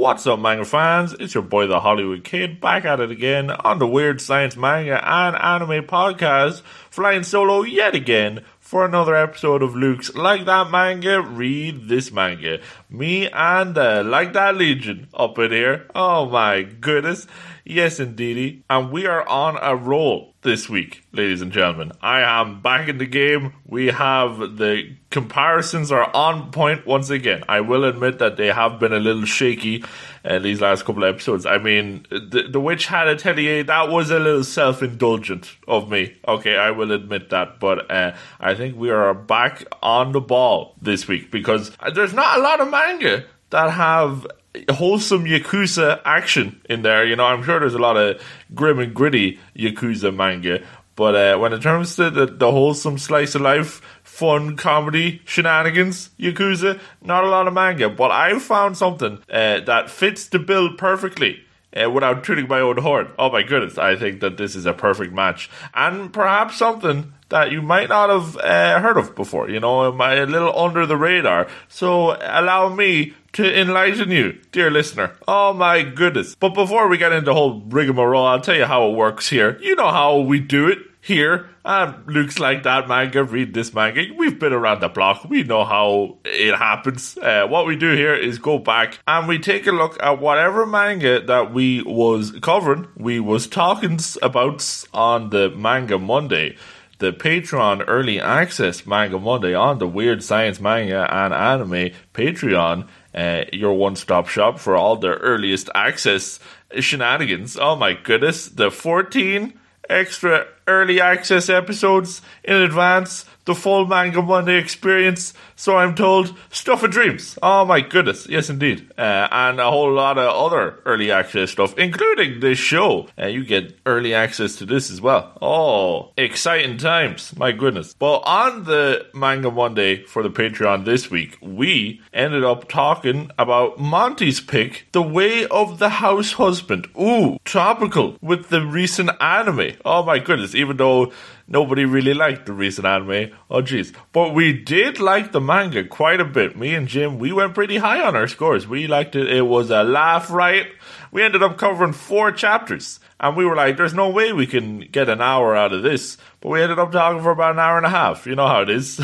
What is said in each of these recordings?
What's up, manga fans? It's your boy, the Hollywood Kid, back at it again on the Weird Science Manga and Anime Podcast, flying solo yet again for another episode of Luke's Like That Manga, Read This Manga. Me and uh, Like That Legion up in here. Oh my goodness. Yes, indeedy. And we are on a roll this week, ladies and gentlemen. I am back in the game. We have the comparisons are on point once again. I will admit that they have been a little shaky uh, these last couple of episodes. I mean, the, the Witch Hat Atelier, that was a little self indulgent of me. Okay, I will admit that. But uh, I think we are back on the ball this week because there's not a lot of manga that have wholesome Yakuza action in there. You know, I'm sure there's a lot of grim and gritty Yakuza manga, but uh, when it comes to the, the wholesome slice of life, fun comedy shenanigans, Yakuza, not a lot of manga. But I found something uh, that fits the bill perfectly. Uh, without tooting my own horn. Oh my goodness, I think that this is a perfect match. And perhaps something that you might not have uh, heard of before, you know, a little under the radar. So allow me to enlighten you, dear listener. Oh my goodness. But before we get into the whole rigmarole, I'll tell you how it works here. You know how we do it here. Um, looks like that manga, read this manga. We've been around the block. We know how it happens. Uh, what we do here is go back and we take a look at whatever manga that we was covering, we was talking about on the Manga Monday the Patreon Early Access Manga Monday on the Weird Science Manga and Anime Patreon, uh, your one stop shop for all the earliest access shenanigans. Oh my goodness, the 14 extra early access episodes in advance, the full Manga Monday experience, so I'm told, stuff of dreams. Oh my goodness, yes indeed. Uh, and a whole lot of other early access stuff, including this show. Uh, you get early access to this as well. Oh, exciting times, my goodness. But on the Manga Monday for the Patreon this week, we ended up talking about Monty's pick, The Way of the House Husband. Ooh, topical with the recent anime. Oh my goodness, even though nobody really liked the recent anime. Oh jeez. But we did like the manga quite a bit. Me and Jim, we went pretty high on our scores. We liked it. It was a laugh right. We ended up covering four chapters. And we were like, there's no way we can get an hour out of this. But we ended up talking for about an hour and a half. You know how it is.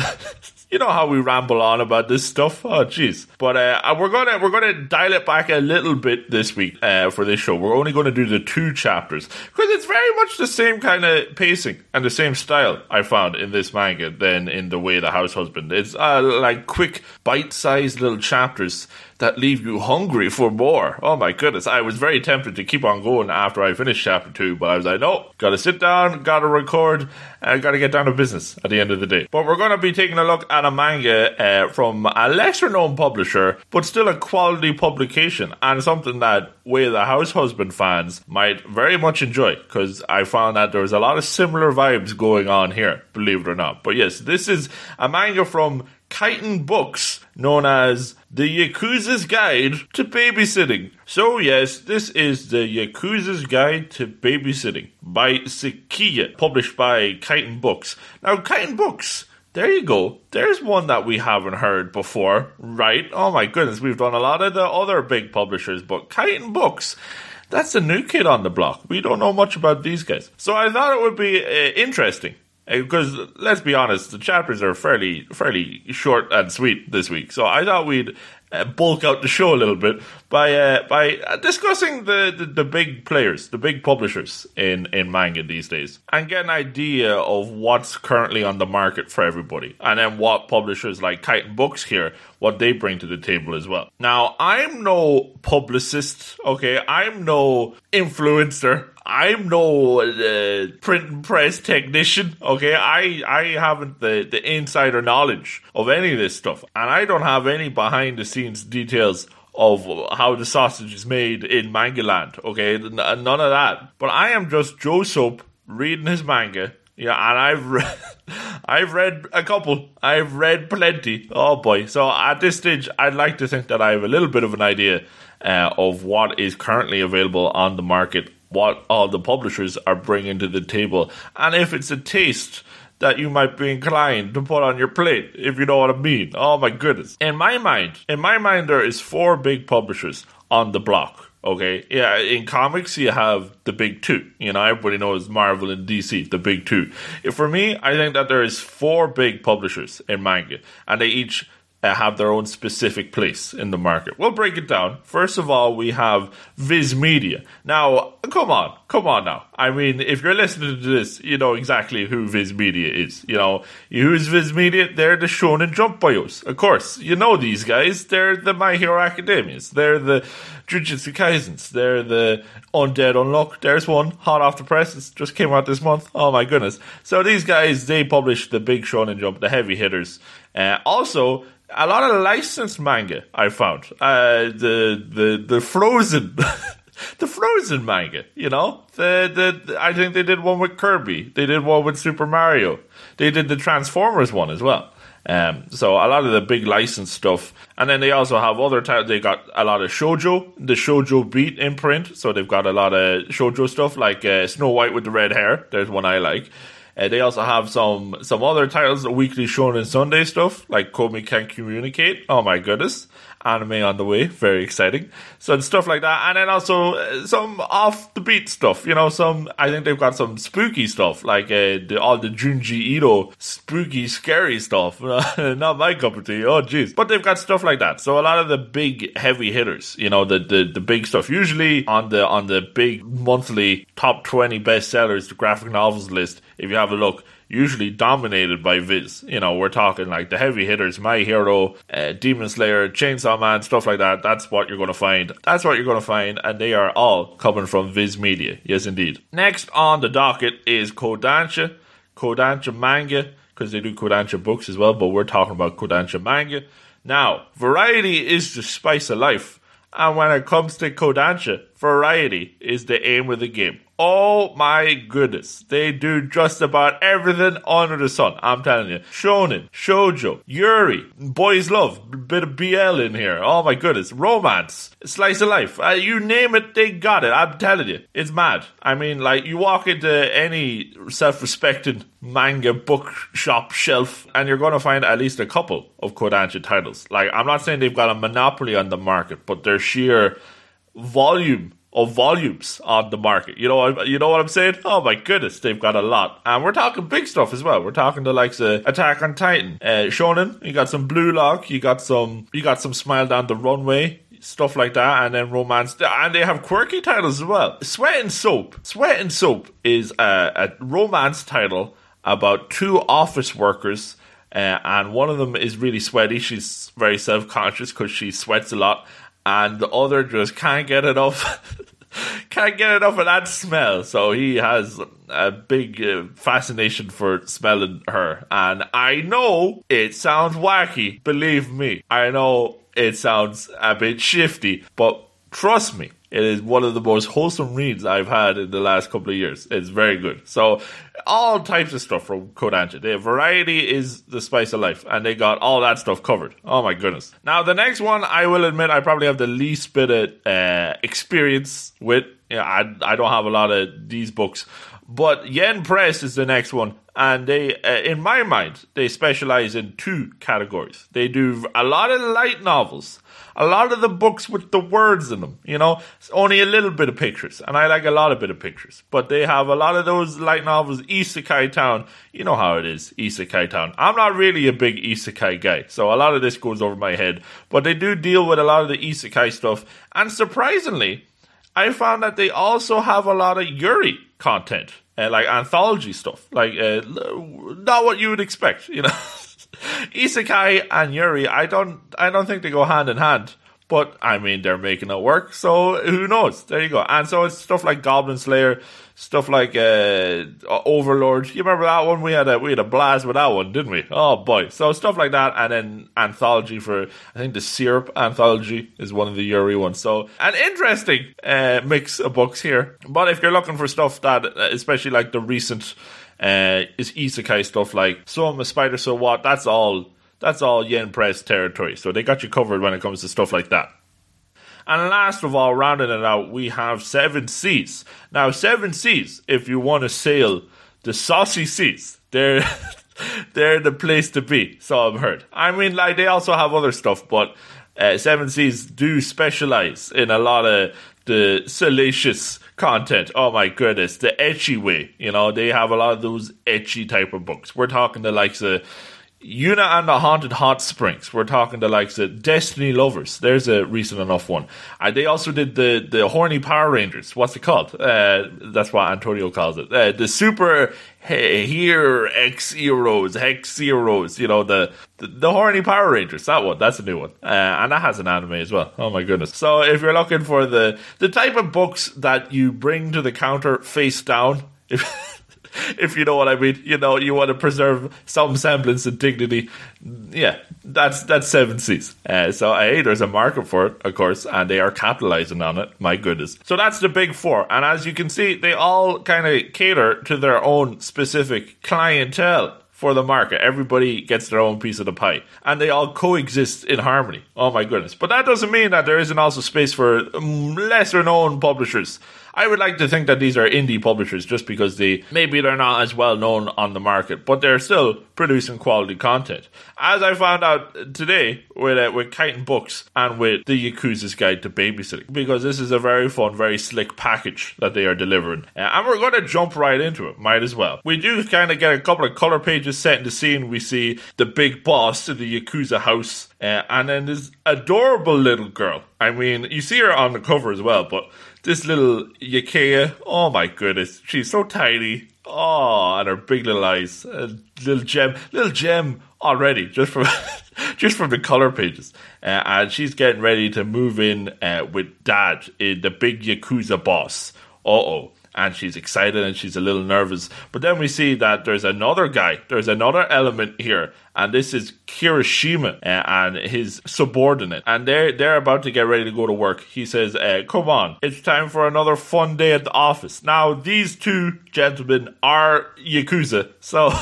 you know how we ramble on about this stuff. Oh, jeez. But uh, we're gonna we're gonna dial it back a little bit this week uh, for this show. We're only going to do the two chapters because it's very much the same kind of pacing and the same style I found in this manga than in the way the house husband. It's uh, like quick, bite-sized little chapters that leave you hungry for more. Oh my goodness, I was very tempted to keep on going after I finished chapter two, but I was like, no, gotta sit down, gotta record, and gotta get down to business at the end of the day. But we're gonna be taking a look at a manga uh, from a lesser known publisher, but still a quality publication, and something that Way the House Husband fans might very much enjoy, because I found that there was a lot of similar vibes going on here, believe it or not. But yes, this is a manga from Kaiten Books, known as The Yakuza's Guide to Babysitting. So, yes, this is The Yakuza's Guide to Babysitting by Sakiya, published by Kaiten Books. Now, Kaiten Books, there you go. There's one that we haven't heard before, right? Oh my goodness, we've done a lot of the other big publishers, but Kaiten Books, that's a new kid on the block. We don't know much about these guys. So I thought it would be uh, interesting because let's be honest, the chapters are fairly fairly short and sweet this week. So I thought we'd uh, bulk out the show a little bit by uh, by discussing the, the, the big players, the big publishers in in manga these days, and get an idea of what's currently on the market for everybody, and then what publishers like Kaiten Books here, what they bring to the table as well. Now, I'm no publicist, okay, I'm no influencer. I'm no uh, print and press technician. Okay, I I haven't the the insider knowledge of any of this stuff, and I don't have any behind the scenes details of how the sausage is made in Mangaland. Okay, none of that. But I am just Joe Soap reading his manga. Yeah, and I've read, I've read a couple. I've read plenty. Oh boy! So at this stage, I'd like to think that I have a little bit of an idea uh, of what is currently available on the market what all the publishers are bringing to the table, and if it's a taste that you might be inclined to put on your plate, if you know what I mean. Oh my goodness. In my mind, in my mind, there is four big publishers on the block. Okay, yeah. In comics, you have the big two. You know, everybody knows Marvel and DC, the big two. For me, I think that there is four big publishers in manga, and they each have their own specific place in the market. We'll break it down. First of all, we have Viz Media. Now, come on, come on now. I mean, if you're listening to this, you know exactly who Viz Media is. You know, who's Viz Media? They're the Shonen Jump bios. Of course, you know these guys. They're the My Hero Academias. They're the Jujutsu Kaisens. They're the Undead Unluck. There's one hot off the presses. Just came out this month. Oh my goodness. So these guys, they publish the big Shonen Jump, the heavy hitters. Uh, also, a lot of licensed manga I found. Uh, the the the Frozen. the Frozen manga, you know, the, the I think they did one with Kirby. They did one with Super Mario. They did the Transformers one as well. Um, so a lot of the big licensed stuff, and then they also have other titles. They got a lot of shojo, the shojo beat imprint. So they've got a lot of shojo stuff like uh, Snow White with the red hair. There's one I like. Uh, they also have some some other titles, weekly shown Shonen Sunday stuff, like Komi Can Communicate. Oh my goodness. Anime on the way, very exciting. So and stuff like that, and then also uh, some off the beat stuff. You know, some I think they've got some spooky stuff, like uh, the, all the Junji Ito spooky, scary stuff. Not my cup of tea. Oh jeez, but they've got stuff like that. So a lot of the big heavy hitters, you know, the the, the big stuff. Usually on the on the big monthly top twenty bestsellers, the graphic novels list if you have a look, usually dominated by Viz. You know, we're talking like the heavy hitters, My Hero, uh, Demon Slayer, Chainsaw Man, stuff like that. That's what you're going to find. That's what you're going to find, and they are all coming from Viz Media. Yes, indeed. Next on the docket is Kodansha, Kodansha manga, because they do Kodansha books as well, but we're talking about Kodansha manga. Now, variety is the spice of life. And when it comes to Kodansha, variety is the aim of the game. Oh my goodness. They do just about everything under the sun. I'm telling you. Shonen, Shoujo, Yuri, Boys Love, bit of BL in here. Oh my goodness. Romance, Slice of Life. Uh, you name it, they got it. I'm telling you. It's mad. I mean, like, you walk into any self-respecting manga bookshop shelf and you're going to find at least a couple of Kodansha titles. Like, I'm not saying they've got a monopoly on the market, but their sheer volume of volumes on the market. You know, you know what I'm saying? Oh my goodness, they've got a lot, and we're talking big stuff as well. We're talking the likes of Attack on Titan, uh, Shonen. You got some Blue Lock. You got some. You got some Smile Down the Runway. Stuff like that, and then romance, and they have quirky titles as well. Sweat and Soap. Sweat and Soap is a, a romance title about two office workers uh, and one of them is really sweaty. She's very self conscious because she sweats a lot, and the other just can't get enough. can't get enough of that smell. So he has a big uh, fascination for smelling her. And I know it sounds wacky. Believe me, I know it sounds a bit shifty, but trust me, it is one of the most wholesome reads I've had in the last couple of years. It's very good. So all types of stuff from Kodansha. The variety is the spice of life, and they got all that stuff covered. Oh my goodness! Now the next one, I will admit, I probably have the least bit of uh, experience with. Yeah, I I don't have a lot of these books, but Yen Press is the next one, and they, uh, in my mind, they specialize in two categories. They do a lot of light novels a lot of the books with the words in them, you know, it's only a little bit of pictures, and I like a lot of bit of pictures. But they have a lot of those light novels, Isekai Town. You know how it is, Isekai Town. I'm not really a big Isekai guy, so a lot of this goes over my head. But they do deal with a lot of the Isekai stuff, and surprisingly, I found that they also have a lot of Yuri content, uh, like anthology stuff, like uh, not what you would expect, you know. Isekai and Yuri, I don't, I don't think they go hand in hand. But I mean, they're making it work, so who knows? There you go. And so it's stuff like Goblin Slayer, stuff like uh, Overlord. You remember that one? We had a we had a blast with that one, didn't we? Oh boy! So stuff like that, and then anthology for I think the Syrup anthology is one of the Yuri ones. So an interesting uh, mix of books here. But if you're looking for stuff that, especially like the recent uh, is isekai stuff like so I'm a spider, so what? That's all. That's all Yen Press territory. So they got you covered when it comes to stuff like that. And last of all, rounding it out, we have Seven Seas. Now, Seven Seas, if you want to sail the saucy seas, they're they're the place to be. So I've heard. I mean, like they also have other stuff, but Uh, Seven Seas do specialize in a lot of the salacious content. Oh my goodness, the ecchi way. You know, they have a lot of those ecchi type of books. We're talking the likes of Yuna and the Haunted Hot Springs. We're talking to like the Destiny Lovers. There's a recent enough one. They also did the, the Horny Power Rangers. What's it called? Uh, that's what Antonio calls it. Uh, the Super Here X Heroes, Hex Heroes. You know, the, the, the Horny Power Rangers. That one. That's a new one. Uh, and that has an anime as well. Oh my goodness. So if you're looking for the, the type of books that you bring to the counter face down, if, if you know what I mean. You know, you want to preserve some semblance of dignity. Yeah, that's that's seven Seas. Uh, so hey, there's a market for it, of course, and they are capitalizing on it. My goodness. So that's the big four, and as you can see, they all kind of cater to their own specific clientele for the market. Everybody gets their own piece of the pie, and they all coexist in harmony. Oh my goodness! But that doesn't mean that there isn't also space for lesser known publishers I would like to think that these are indie publishers just because they maybe they're not as well known on the market, but they're still producing quality content. As I found out today with uh, with Kaiten Books and with the Yakuza's Guide to Babysitting, because this is a very fun, very slick package that they are delivering, uh, and we're going to jump right into it. Might as well. We do kind of get a couple of color pages set in the scene. We see the big boss in the Yakuza house, uh, and then this adorable little girl. I mean, you see her on the cover as well, but this little Yakea, oh my goodness, she's so tiny. Oh, and her big little eyes, little gem, little gem already just from just from the color pages. Uh, and she's getting ready to move in uh, with Dad, in the big Yakuza boss. Uh oh and she's excited and she's a little nervous. But then we see that there's another guy, there's another element here, and this is Kirishima uh, and his subordinate, and they're they're about to get ready to go to work. He says, uh, "Come on, it's time for another fun day at the office." Now these two gentlemen are yakuza, so.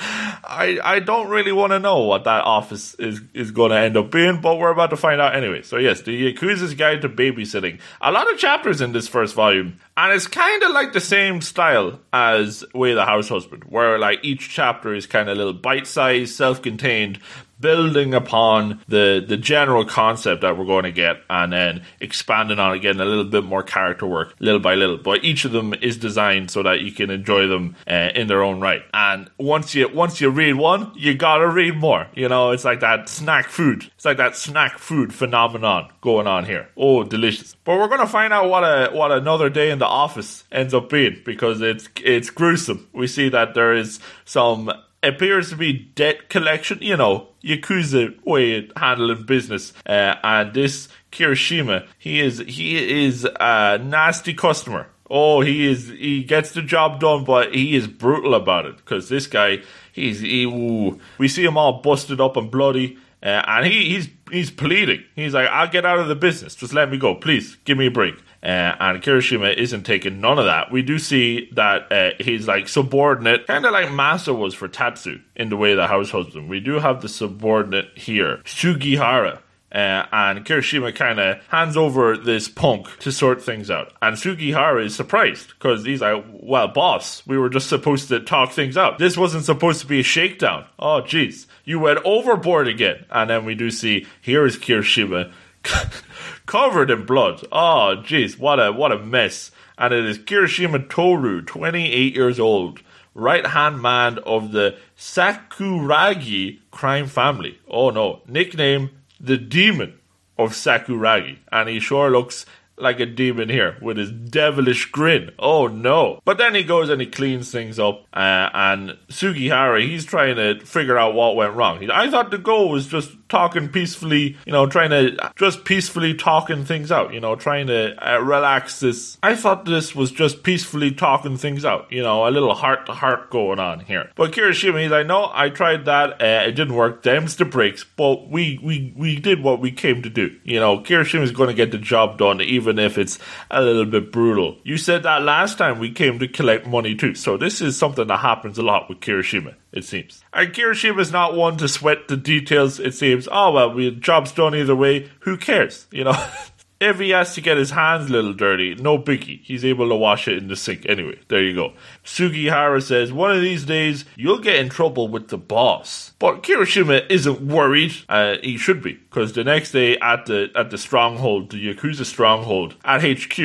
I I don't really want to know what that office is is going to end up being, but we're about to find out anyway. So yes, the Yakuza's Guide to Babysitting. A lot of chapters in this first volume, and it's kind of like the same style as Way the House Husband, where like each chapter is kind of little bite-sized, self-contained, building upon the the general concept that we're going to get and then expanding on it, a little bit more character work little by little. But each of them is designed so that you can enjoy them uh, in their own right. And once you once you read one, you gotta read more. You know, it's like that snack food. It's like that snack food phenomenon going on here. Oh, delicious! But we're gonna find out what a what another day in the office ends up being because it's it's gruesome. We see that there is some appears to be debt collection, you know, Yakuza way of handling business. Uh, and this Kirishima, he is he is a nasty customer. Oh, he is he gets the job done, but he is brutal about it because this guy, he's he, ooh, we see him all busted up and bloody. Uh, and he, he's he's pleading. He's like, "I'll get out of the business. Just let me go, please. Give me a break." Uh, and Kirishima isn't taking none of that. We do see that uh, he's like subordinate, kind of like Masa was for Tatsu in the way the house husband. We do have the subordinate here, Sugihara. Uh, and Kirishima kind of hands over this punk to sort things out. And Sugihara is surprised because he's like, well, boss, we were just supposed to talk things out. This wasn't supposed to be a shakedown. Oh, jeez. You went overboard again. And then we do see here is Kirishima covered in blood. Oh, jeez, what a what a mess! And it is Kirishima Toru, 28 years old, right hand man of the Sakuragi crime family. Oh no, nickname the Demon of Sakuragi, and he sure looks like a demon here with his devilish grin. Oh no. But then he goes and he cleans things up, uh, and Sugihara, he's trying to figure out what went wrong. He, I thought the goal was just talking peacefully, you know, trying to just peacefully talking things out, you know, trying to uh, relax this. I thought this was just peacefully talking things out, you know, a little heart to heart going on here. But Kirishima, he's like, no, I tried that, uh, it didn't work. Them's the breaks, but we we we did what we came to do. You know, Kirishima is going to get the job done, even if it's a little bit brutal. You said that last time we came to collect money too, so this is something that happens a lot with Kirishima it seems. And Kirishima is not one to sweat the details, it seems. Oh, well, we job's done either way. Who cares? You know? If he has to get his hands a little dirty, no biggie. He's able to wash it in the sink. Anyway, there you go. Sugihara says, one of these days, you'll get in trouble with the boss. But Kirishima isn't worried. Uh, he should be, because the next day at the at the stronghold, the Yakuza stronghold at HQ,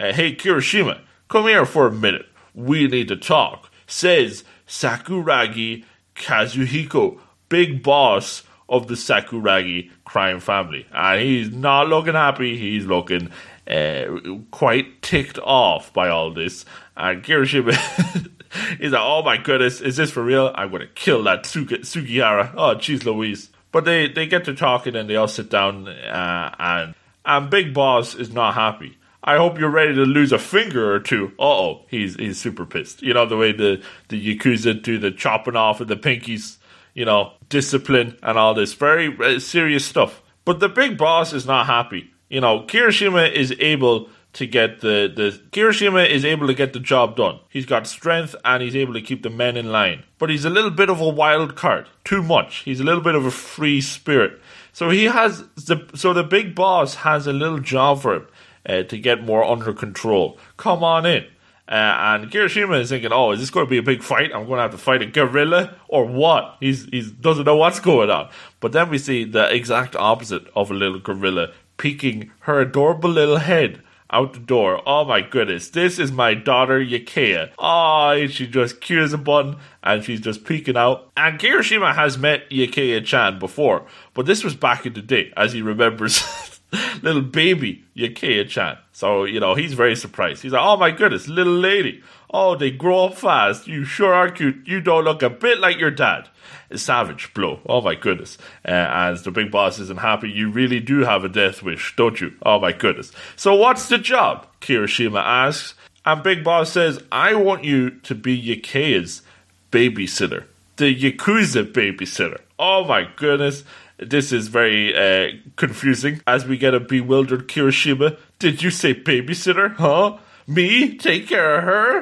uh, hey Kirishima, come here for a minute. We need to talk. Says Sakuragi Kazuhiko, big boss of the Sakuragi crime family. And he's not looking happy, he's looking uh, quite ticked off by all this. And Kirishima is like, oh my goodness, is this for real? I'm going to kill that Sugihara. Oh, jeez Louise. But they, they get to talking and they all sit down uh, and, and Big Boss is not happy. I hope you're ready to lose a finger or two. Uh oh, he's he's super pissed. You know the way the the yakuza do the chopping off of the pinkies. You know discipline and all this very uh, serious stuff. But the big boss is not happy. You know Kirishima is able to get the the Kirishima is able to get the job done. He's got strength and he's able to keep the men in line. But he's a little bit of a wild card. Too much. He's a little bit of a free spirit. So he has the so the big boss has a little job for him uh, to get more under control. Come on in. Uh, and Kirishima is thinking, "Oh, is this going to be a big fight? I'm going to have to fight a gorilla or what?" He's he doesn't know what's going on. But then we see the exact opposite of a little gorilla peeking her adorable little head out the door. Oh my goodness, this is my daughter Yakea. Oh, she just cues a button and she's just peeking out. And Kirishima has met Yakea Chan before, but this was back in the day, as he remembers little baby Yakea chan. So, you know, he's very surprised. He's like, oh my goodness, little lady. Oh, they grow up fast. You sure are cute. You don't look a bit like your dad. A savage blow. Oh my goodness. Uh, as the big boss isn't happy, you really do have a death wish, don't you? Oh my goodness. So what's the job? Kirishima asks. And Big Boss says, I want you to be Yakea's babysitter. The Yakuza babysitter. Oh my goodness. This is very uh, confusing as we get a bewildered Kirishima. Did you say babysitter? Huh? Me? Take care of her?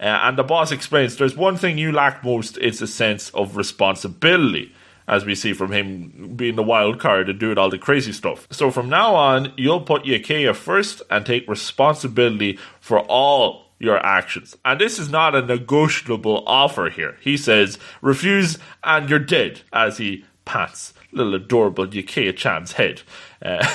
Uh, and the boss explains there's one thing you lack most it's a sense of responsibility as we see from him being the wild card and doing all the crazy stuff. So from now on, you'll put Yakea first and take responsibility for all your actions. And this is not a negotiable offer here. He says, refuse and you're dead, as he pats little adorable Yakea Chan's head. Uh,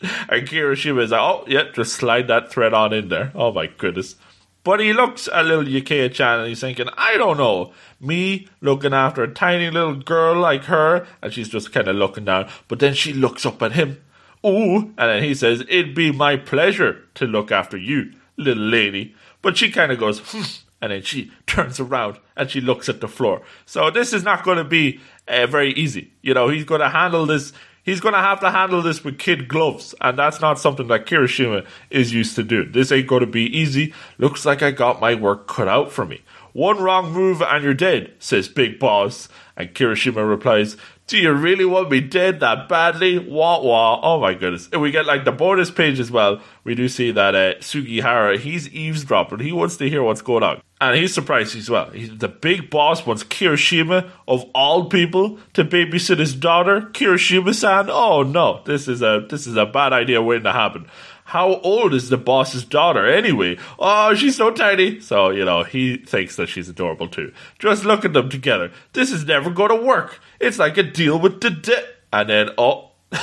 and Kirishima is like, oh, yeah, just slide that thread on in there. Oh my goodness. But he looks at little Yakea Chan and he's thinking, I don't know, me looking after a tiny little girl like her, and she's just kind of looking down, but then she looks up at him. Ooh, and then he says, It'd be my pleasure to look after you, little lady. But she kind of goes, hmm, and then she turns around and she looks at the floor. So this is not going to be uh, very easy. You know, he's going to handle this. He's going to have to handle this with kid gloves, and that's not something that Kirishima is used to do. This ain't going to be easy. Looks like I got my work cut out for me. One wrong move and you're dead, says Big Boss. And Kirishima replies, Do you really want me dead that badly? Wah wah. Oh my goodness. And we get like the bonus page as well. We do see that uh, Sugihara, he's eavesdropping. He wants to hear what's going on. And he's surprised as well. He's, the big boss wants Kirishima, of all people, to babysit his daughter. Kirishima san. Oh no, this is a this is a bad idea waiting to happen. How old is the boss's daughter anyway? Oh, she's so tiny. So, you know, he thinks that she's adorable too. Just look at them together. This is never going to work. It's like a deal with the de- And then, oh, uh,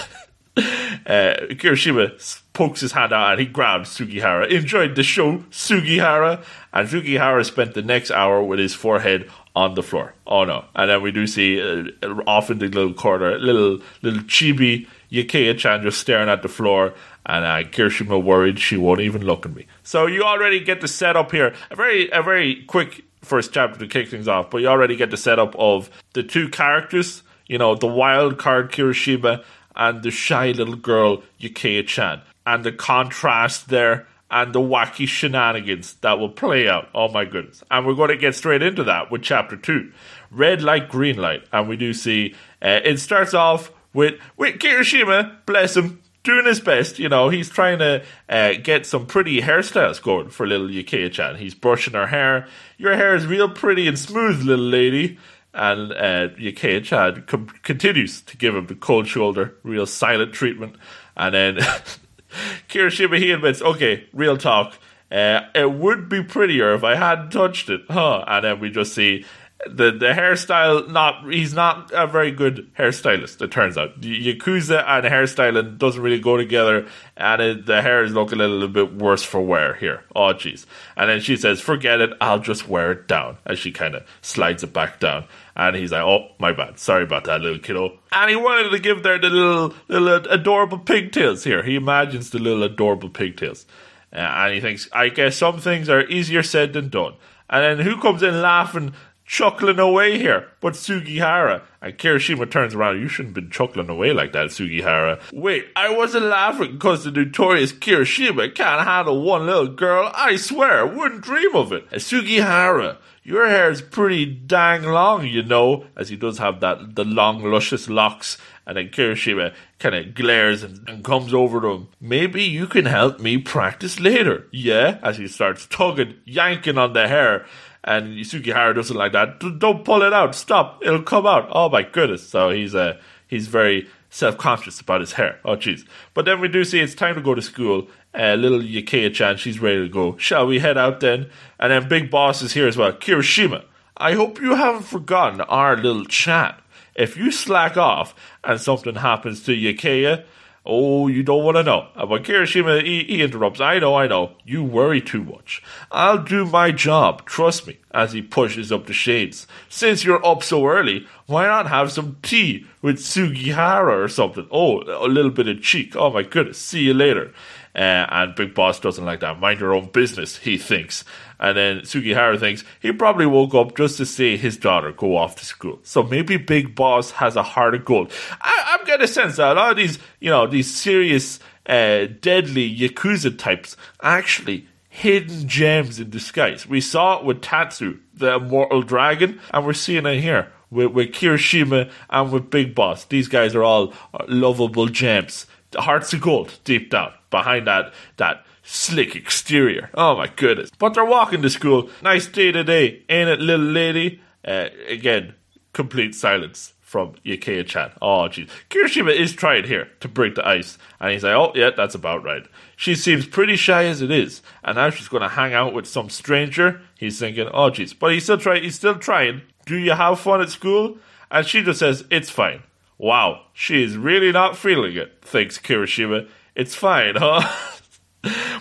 Kirishima pokes his hand out and he grabs Sugihara. Enjoyed the show, Sugihara. And Sugihara spent the next hour with his forehead on the floor. Oh no. And then we do see uh, off in the little corner, little, little chibi Yakea chan just staring at the floor and uh, Kirishima worried she won't even look at me. So you already get the setup here. A very a very quick first chapter to kick things off, but you already get the setup of the two characters. You know, the wild card Kirishima and the shy little girl Yakea Chan, and the contrast there. And the wacky shenanigans that will play out. Oh my goodness. And we're going to get straight into that with chapter two Red Light, Green Light. And we do see uh, it starts off with, with Kirishima, bless him, doing his best. You know, he's trying to uh, get some pretty hairstyles going for little Yakea chan. He's brushing her hair. Your hair is real pretty and smooth, little lady. And uh, Yakea chan com- continues to give him the cold shoulder, real silent treatment. And then Kirishima, he admits, okay, real talk. Uh, it would be prettier if I hadn't touched it, huh? And then we just see the the hairstyle. Not he's not a very good hairstylist. It turns out yakuza and hairstyling doesn't really go together, and it, the hair is looking a little bit worse for wear here. Oh jeez! And then she says, "Forget it. I'll just wear it down." As she kind of slides it back down. And he's like, "Oh, my bad. Sorry about that, little kiddo." And he wanted to give there the little, little adorable pigtails here. He imagines the little adorable pigtails. Uh, and he thinks, I guess some things are easier said than done. And then who comes in laughing, chuckling away here? But Sugihara. And Kirishima turns around. You shouldn't have been chuckling away like that, Sugihara. Wait, I wasn't laughing because the notorious Kirishima can't handle one little girl. I swear, wouldn't dream of it. And Sugihara, your hair is pretty dang long, you know, as he does have that the long, luscious locks. And then Kirishima kind of glares and, and, comes over to him. Maybe you can help me practice later. Yeah, as he starts tugging, yanking on the hair. And Sugihara doesn't like that. Don't pull it out. Stop. It'll come out. Oh my goodness. So he's uh, he's very self conscious about his hair. Oh jeez. But then we do see it's time to go to school. Uh, little Yakeya chan, she's ready to go. Shall we head out then? And then Big Boss is here as well. Kirishima, I hope you haven't forgotten our little chat. If you slack off and something happens to Yakeya, oh, you don't want to know. But Kirishima, he, he interrupts. I know, I know. You worry too much. I'll do my job, trust me, as he pushes up the shades. Since you're up so early, why not have some tea with Sugihara or something? Oh, a little bit of cheek. Oh my goodness. See you later. Uh, and Big Boss doesn't like that. Mind your own business, he thinks. And then Sugihara thinks he probably woke up just to see his daughter go off to school. So maybe Big Boss has a heart of gold. I, am getting a sense that a lot of these, you know, these serious, uh, deadly Yakuza types actually hidden gems in disguise. We saw it with Tatsu, the immortal dragon, and we're seeing it here with, with Kirishima and with Big Boss. These guys are all lovable gems. Hearts of gold deep down behind that that slick exterior. Oh my goodness. But they're walking to school. Nice day today, ain't it, little lady? Uh, again, complete silence from Yakeya chan. Oh, jeez. Kirishima is trying here to break the ice. And he's like, oh, yeah, that's about right. She seems pretty shy as it is. And now she's going to hang out with some stranger. He's thinking, oh, jeez. But he's still trying. He's still trying. Do you have fun at school? And she just says, it's fine. Wow, she is really not feeling it, thinks Kirishima. It's fine, huh?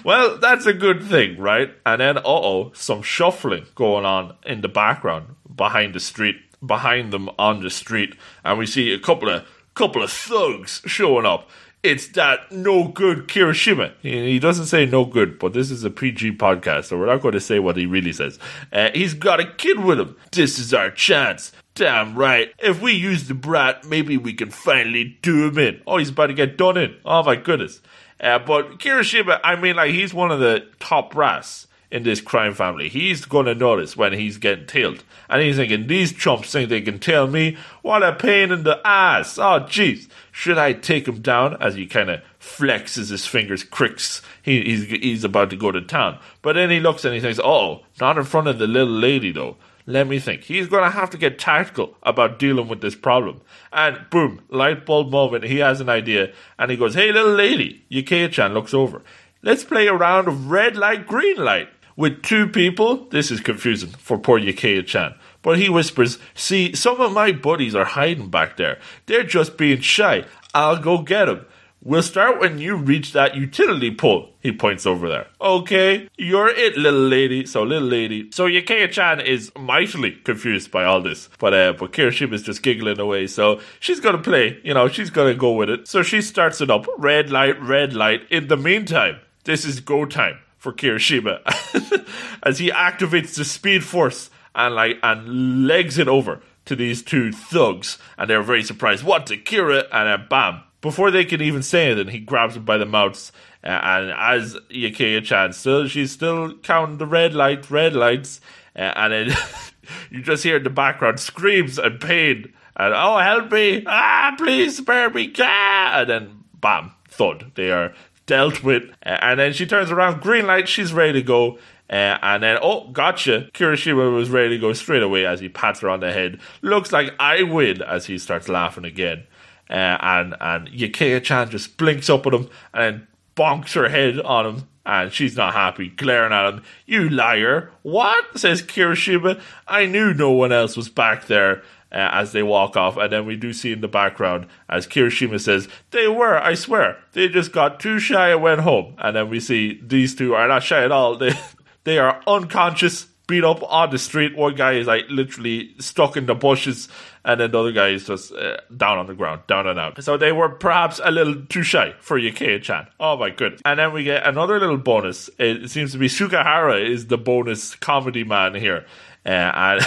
well, that's a good thing, right? And then, uh oh, some shuffling going on in the background behind the street, behind them on the street, and we see a couple of couple of thugs showing up. It's that no good Kirishima. He doesn't say no good, but this is a PG podcast, so we're not going to say what he really says. Uh, he's got a kid with him. This is our chance. Damn right. If we use the brat, maybe we can finally do him in. Oh, he's about to get done in. Oh my goodness. Uh, but Kirishima, I mean, like, he's one of the top brass in this crime family. He's to notice when he's getting tailed. And he's thinking, these chumps think they can tail me? What a pain in the ass. Oh, jeez. Should I take him down? As he kind of flexes his fingers, cricks. He, he's, he's about to go to town. But then he looks and he thinks, oh, not in front of the little lady, though. Let me think. He's going to have to get tactical about dealing with this problem. And boom, light bulb moment. He has an idea. And he goes, Hey, little lady. Yakeya chan looks over. Let's play a round of red light, green light. With two people, this is confusing for poor Yakeya chan. But he whispers, See, some of my buddies are hiding back there. They're just being shy. I'll go get them. We'll start when you reach that utility pole. He points over there. Okay, you're it, little lady. So, little lady. So, Yakeya chan is mightily confused by all this. But, uh, but Kirishima is just giggling away. So, she's gonna play. You know, she's gonna go with it. So, she starts it up. Red light, red light. In the meantime, this is go time for Kirishima as he activates the speed force and, like, and legs it over to these two thugs. And they're very surprised. What, to Kira? And then, bam before they can even say anything, he grabs them by the mouths. Uh, and as Yakeya Chan still, she's still counting the red lights, red lights. And then you just hear in the background screams and pain. And oh, help me! Ah, please spare me! Ah! And then bam, thud. They are dealt with. And then she turns around, green light, she's ready to go. Uh, and then, oh, gotcha. Kirishima was ready to go straight away as he pats her on the head. Looks like I win as he starts laughing again. Uh, and and Yakeya Chan just blinks up at him and bonks her head on him. And she's not happy, glaring at him. You liar. What? says Kirishima. I knew no one else was back there. Uh, as they walk off, and then we do see in the background as Kirishima says, "They were, I swear, they just got too shy and went home." And then we see these two are not shy at all. They they are unconscious, beat up on the street. One guy is like literally stuck in the bushes, and then the other guy is just uh, down on the ground, down and out. So they were perhaps a little too shy for Yukiya chan. Oh my goodness. And then we get another little bonus. It seems to be Sugihara is the bonus comedy man here. Uh, and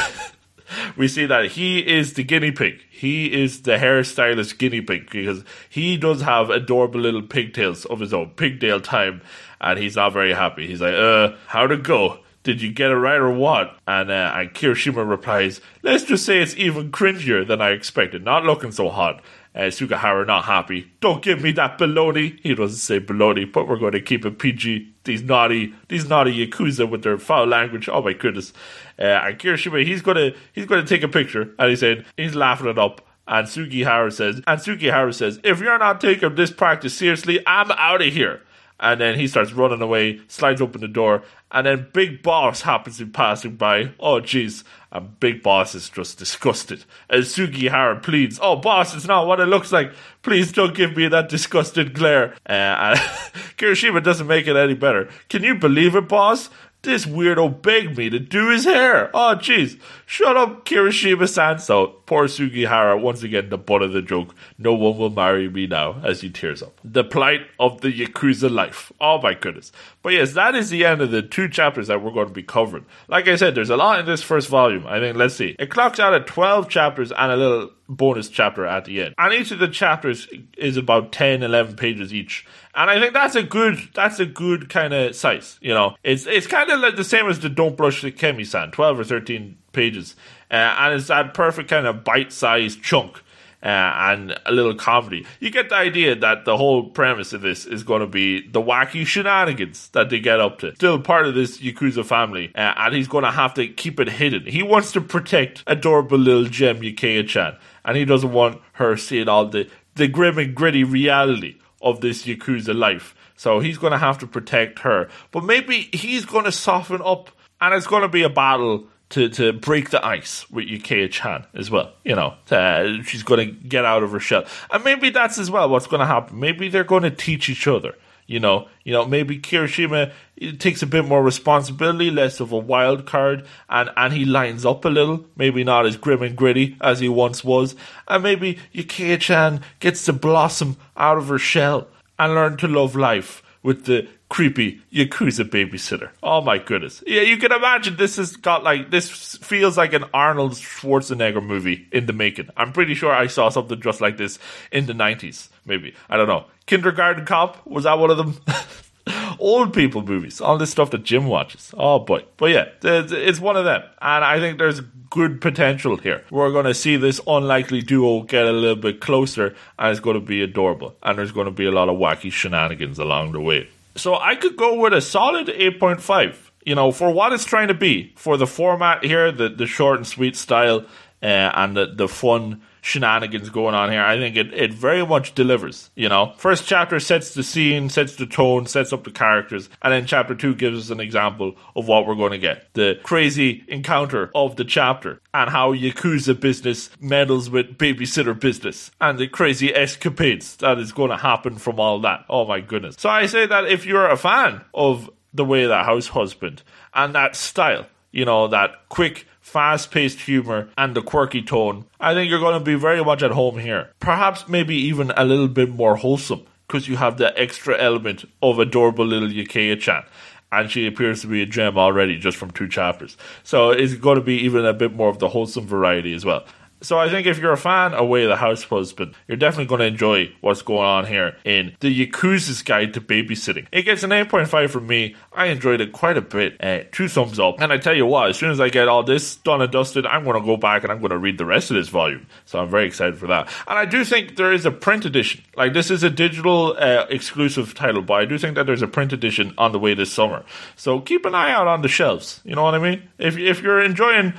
we see that he is the guinea pig. He is the hairstylist guinea pig because he does have adorable little pigtails of his own, pigtail time, and he's not very happy. He's like, uh, how'd it go? Did you get it right or what? And, uh, and Kirishima replies, let's just say it's even cringier than I expected. Not looking so hot. Uh, Sugihara not happy. Don't give me that baloney. He doesn't say baloney, but we're going to keep it PG. These naughty, these naughty yakuza with their foul language. Oh my goodness! Uh, and Kirishima, he's gonna, he's gonna take a picture, and he's saying he's laughing it up. And Sugihara says, and Sugihara says, if you're not taking this practice seriously, I'm out of here. And then he starts running away, slides open the door, and then Big Boss happens to be passing by. Oh, jeez. And Big Boss is just disgusted. As Sugihara pleads, Oh, boss, it's not what it looks like. Please don't give me that disgusted glare. Uh, and Kirishima doesn't make it any better. Can you believe it, boss? This weirdo begged me to do his hair. Oh, jeez. Shut up, Kirishima san. So, poor Sugihara, once again, the butt of the joke. No one will marry me now, as he tears up. The plight of the Yakuza life. Oh, my goodness. But yes, that is the end of the two chapters that we're going to be covering. Like I said, there's a lot in this first volume. I think, let's see. It clocks out at 12 chapters and a little bonus chapter at the end. And each of the chapters is about 10, 11 pages each. And I think that's a good, that's a good kind of size, you know. It's, it's kind of like the same as the Don't Blush Sekime-san, 12 or 13 pages. Uh, and it's that perfect kind of bite-sized chunk. Uh, and a little comedy. You get the idea that the whole premise of this is going to be the wacky shenanigans that they get up to. Still part of this Yakuza family, uh, and he's going to have to keep it hidden. He wants to protect adorable little gem Yukiya chan, and he doesn't want her seeing all the, the grim and gritty reality of this Yakuza life. So he's going to have to protect her. But maybe he's going to soften up, and it's going to be a battle to, to break the ice with Yukiya Chan as well. You know, uh, she's going to get out of her shell, and maybe that's as well what's going to happen. Maybe they're going to teach each other. You know, you know, maybe Kirishima takes a bit more responsibility, less of a wild card, and, and he lines up a little. Maybe not as grim and gritty as he once was, and maybe Yukiya Chan gets to blossom out of her shell and learn to love life with the creepy Yakuza babysitter. Oh my goodness. Yeah, you can imagine this has got like, this feels like an Arnold Schwarzenegger movie in the making. I'm pretty sure I saw something just like this in the 90s, maybe. I don't know. Kindergarten Cop, was that one of them? Old people movies, all this stuff that Jim watches. Oh boy. But yeah, it's one of them. And I think there's good potential here. We're going to see this unlikely duo get a little bit closer and it's going to be adorable. And there's going to be a lot of wacky shenanigans along the way. So I could go with a solid 8.5. You know, for what it's trying to be, for the format here, the, the short and sweet style, uh, and the, the fun shenanigans going on here. I think it, it very much delivers, you know. First chapter sets the scene, sets the tone, sets up the characters, and then chapter two gives us an example of what we're going to get. The crazy encounter of the chapter and how Yakuza business meddles with babysitter business and the crazy escapades that is going to happen from all that. Oh my goodness. So I say that if you're a fan of the way that house husband and that style, you know, that quick fast paced humor, and the quirky tone, I think you're going to be very much at home here. Perhaps maybe even a little bit more wholesome because you have the extra element of adorable little Yukiya chan. And she appears to be a gem already just from two chapters. So it's going to be even a bit more of the wholesome variety as well. So I think if you're a fan of Way of the House Husband, you're definitely going to enjoy what's going on here in the Yakuza's Guide to Babysitting. It gets an 8.5 from me. I enjoyed it quite a bit. Uh, two thumbs up. And I tell you what, as soon as I get all this done and dusted, I'm going to go back and I'm going to read the rest of this volume. So I'm very excited for that. And I do think there is a print edition. Like this is a digital uh, exclusive title, but I do think that there's a print edition on the way this summer. So keep an eye out on the shelves. You know what I mean? If if you're enjoying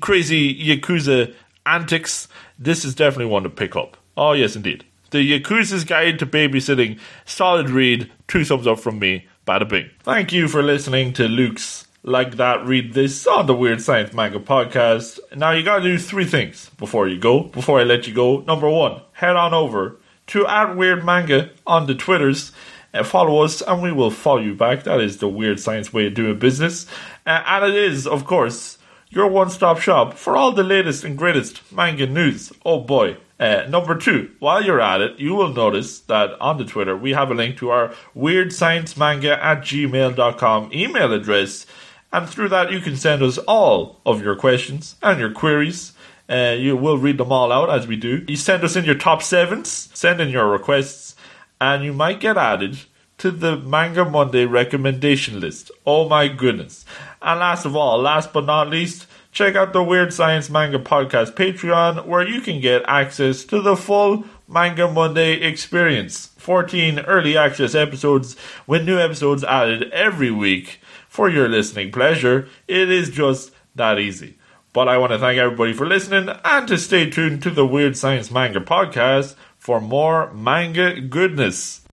crazy Yakuza antics, this is definitely one to pick up. Oh, yes, indeed. The Yakuza's Guide to Babysitting. Solid read. Two thumbs up from me. Bada bing. Thank you for listening to Luke's Like That Read This on the Weird Science Manga podcast. Now you gotta do three things before you go, before I let you go. Number one, head on over to at Weird Manga on the Twitters. Uh, follow us and we will follow you back. That is the weird science way of doing business. Uh, and it is, of course, your one stop shop for all the latest and greatest manga news. Oh boy. Uh, number two, while you're at it, you will notice that on the Twitter we have a link to our weird science manga at gmail.com email address. And through that, you can send us all of your questions and your queries. Uh, you will read them all out as we do. You send us in your top sevens, send in your requests, and you might get added to the Manga Monday recommendation list. Oh my goodness. And last of all, last but not least, check out the Weird Science Manga Podcast Patreon, where you can get access to the full Manga Monday experience. 14 early access episodes with new episodes added every week for your listening pleasure. It is just that easy. But I want to thank everybody for listening and to stay tuned to the Weird Science Manga Podcast for more manga goodness.